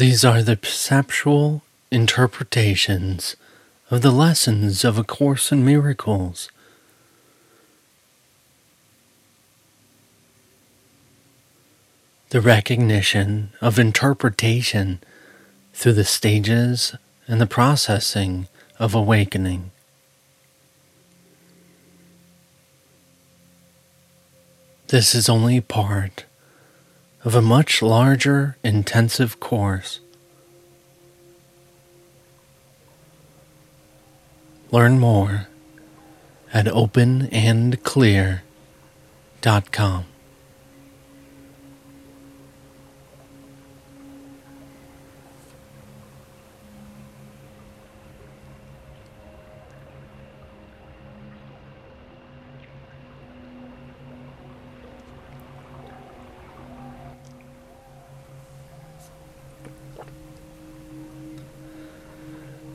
These are the perceptual interpretations of the lessons of A Course in Miracles. The recognition of interpretation through the stages and the processing of awakening. This is only part of a much larger intensive course. Learn more at openandclear.com.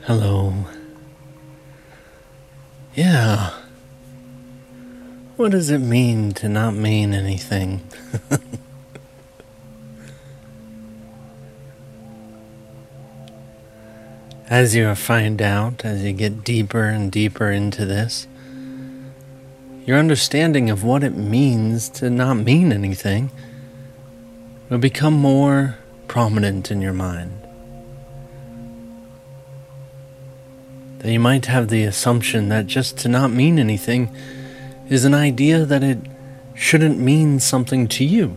Hello. Yeah. What does it mean to not mean anything? as you find out, as you get deeper and deeper into this, your understanding of what it means to not mean anything will become more prominent in your mind. You might have the assumption that just to not mean anything is an idea that it shouldn't mean something to you.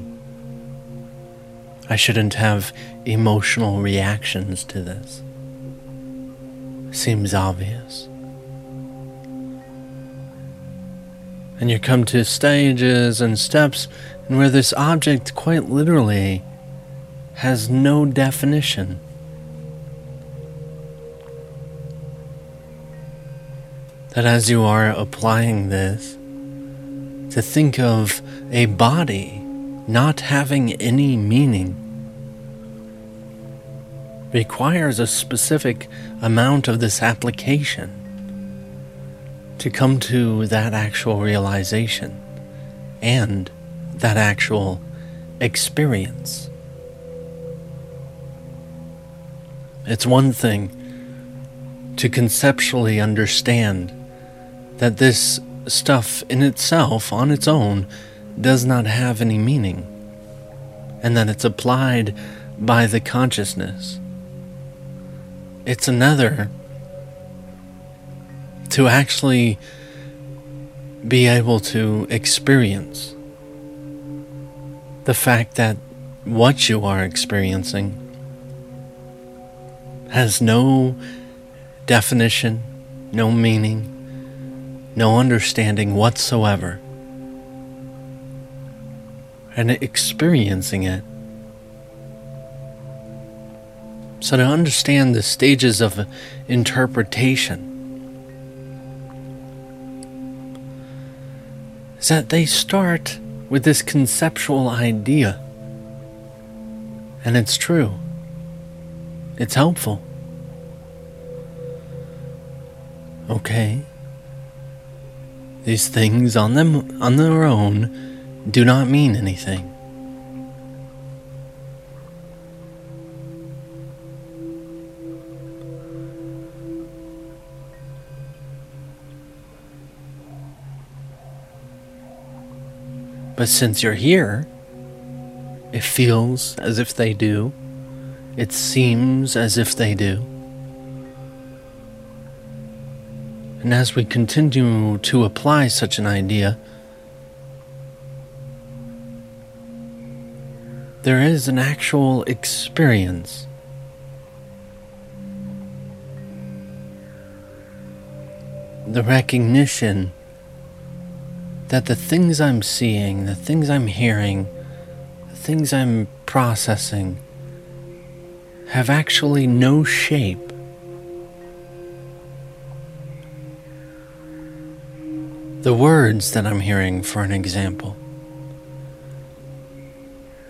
I shouldn't have emotional reactions to this. Seems obvious. And you come to stages and steps and where this object quite literally has no definition. That as you are applying this, to think of a body not having any meaning requires a specific amount of this application to come to that actual realization and that actual experience. It's one thing to conceptually understand that this stuff in itself, on its own, does not have any meaning, and that it's applied by the consciousness. It's another to actually be able to experience the fact that what you are experiencing has no definition, no meaning no understanding whatsoever, and experiencing it. So, to understand the stages of interpretation, is that they start with this conceptual idea. And it's true, it's helpful. Okay. These things on them on their own do not mean anything. But since you're here, it feels as if they do. It seems as if they do. And as we continue to apply such an idea, there is an actual experience. The recognition that the things I'm seeing, the things I'm hearing, the things I'm processing have actually no shape. The words that I'm hearing, for an example,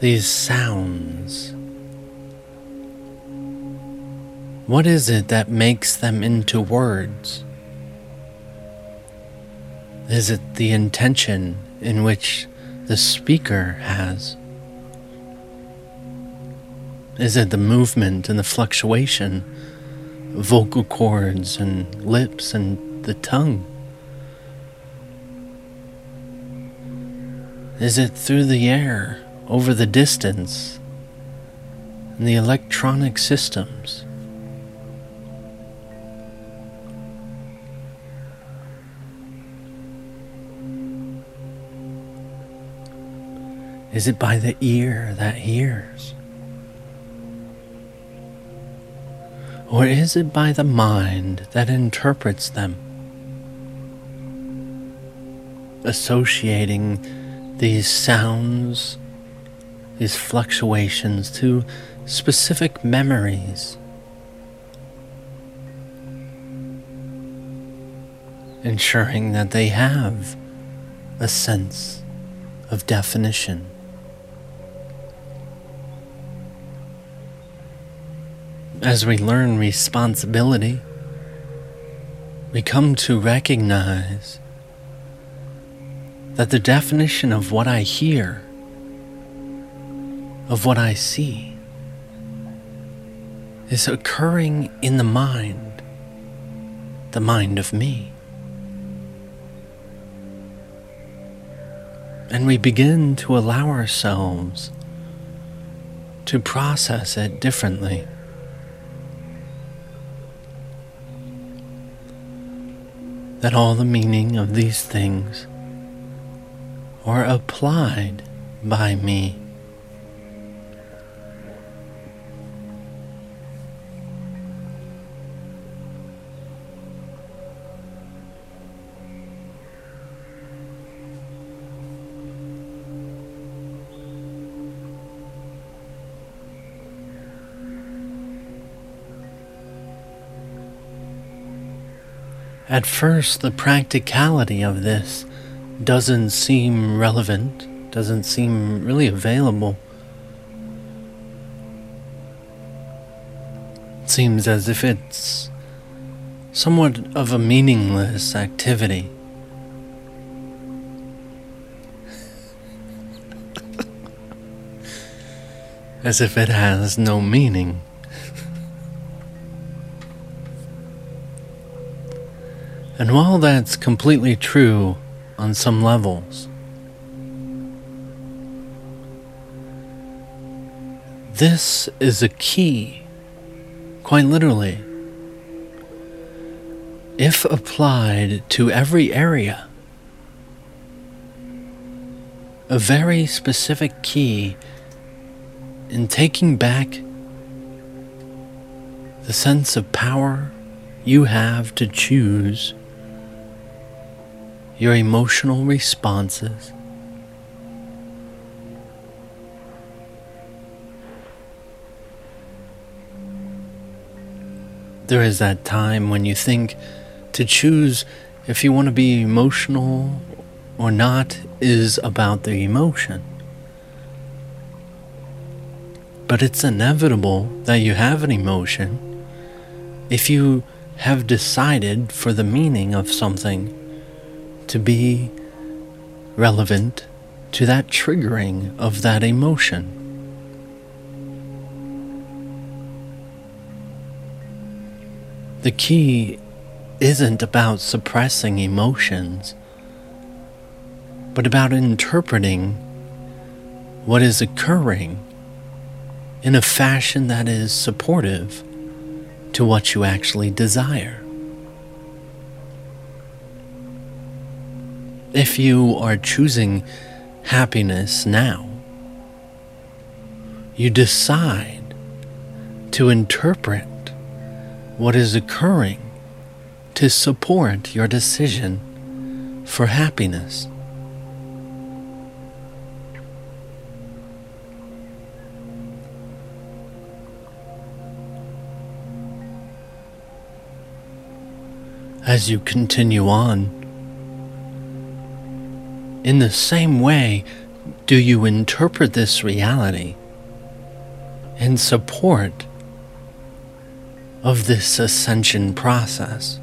these sounds. What is it that makes them into words? Is it the intention in which the speaker has? Is it the movement and the fluctuation vocal cords and lips and the tongue? Is it through the air, over the distance, and the electronic systems? Is it by the ear that hears? Or is it by the mind that interprets them? Associating these sounds, these fluctuations to specific memories. Ensuring that they have a sense of definition. As we learn responsibility, we come to recognize that the definition of what I hear, of what I see, is occurring in the mind, the mind of me. And we begin to allow ourselves to process it differently. that all the meaning of these things are applied by me. At first, the practicality of this doesn't seem relevant, doesn't seem really available. It seems as if it's somewhat of a meaningless activity. as if it has no meaning. And while that's completely true on some levels, this is a key, quite literally. If applied to every area, a very specific key in taking back the sense of power you have to choose your emotional responses. There is that time when you think to choose if you want to be emotional or not is about the emotion. But it's inevitable that you have an emotion if you have decided for the meaning of something to be relevant to that triggering of that emotion. The key isn't about suppressing emotions, but about interpreting what is occurring in a fashion that is supportive to what you actually desire. If you are choosing happiness now, you decide to interpret what is occurring to support your decision for happiness. As you continue on, in the same way, do you interpret this reality in support of this ascension process?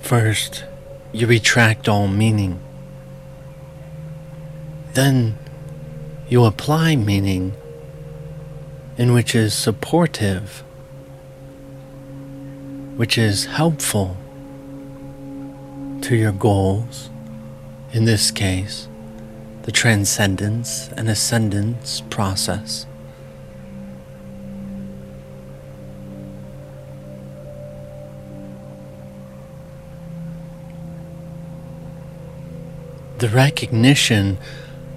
First, you retract all meaning. then you apply meaning in which is supportive, which is helpful to your goals, in this case, the transcendence and ascendance process. The recognition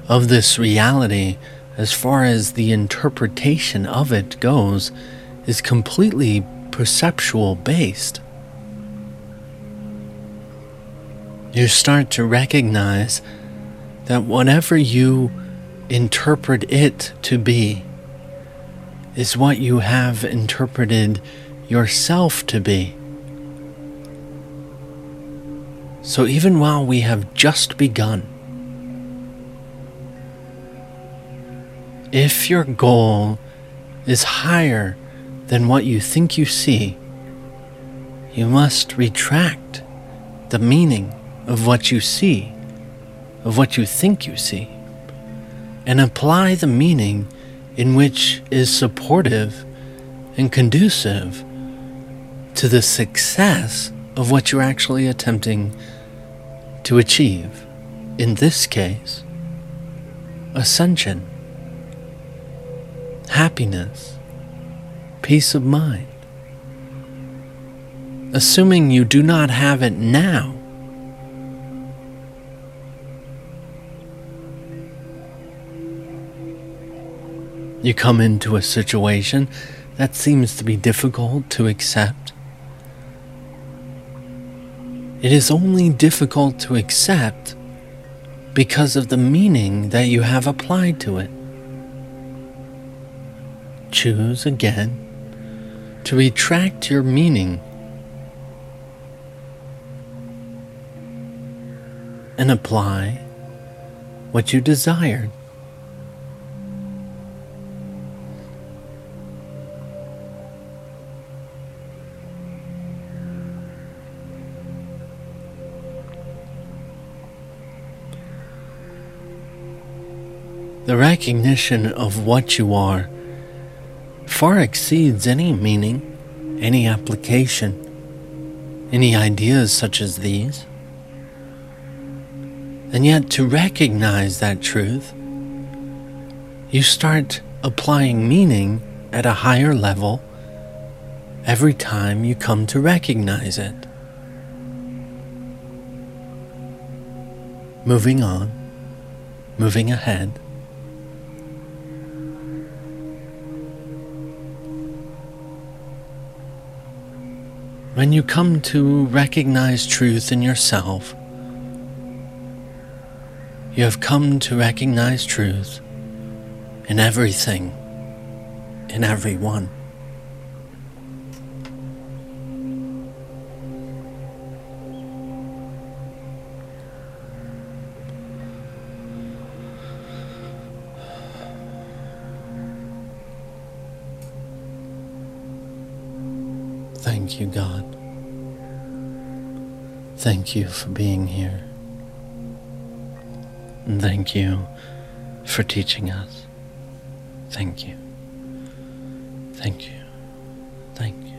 of this reality, as far as the interpretation of it goes, is completely perceptual based. You start to recognize that whatever you interpret it to be is what you have interpreted yourself to be. So even while we have just begun, if your goal is higher than what you think you see, you must retract the meaning of what you see of what you think you see and apply the meaning in which is supportive and conducive to the success of what you're actually attempting to achieve. In this case, ascension, happiness, peace of mind. Assuming you do not have it now, You come into a situation that seems to be difficult to accept. It is only difficult to accept because of the meaning that you have applied to it. Choose again to retract your meaning and apply what you desired. The recognition of what you are far exceeds any meaning, any application, any ideas such as these. And yet, to recognize that truth, you start applying meaning at a higher level every time you come to recognize it. Moving on, moving ahead. When you come to recognize truth in yourself, you have come to recognize truth in everything, in everyone. Thank you, God. Thank you for being here. And thank you for teaching us. Thank you. Thank you. Thank you.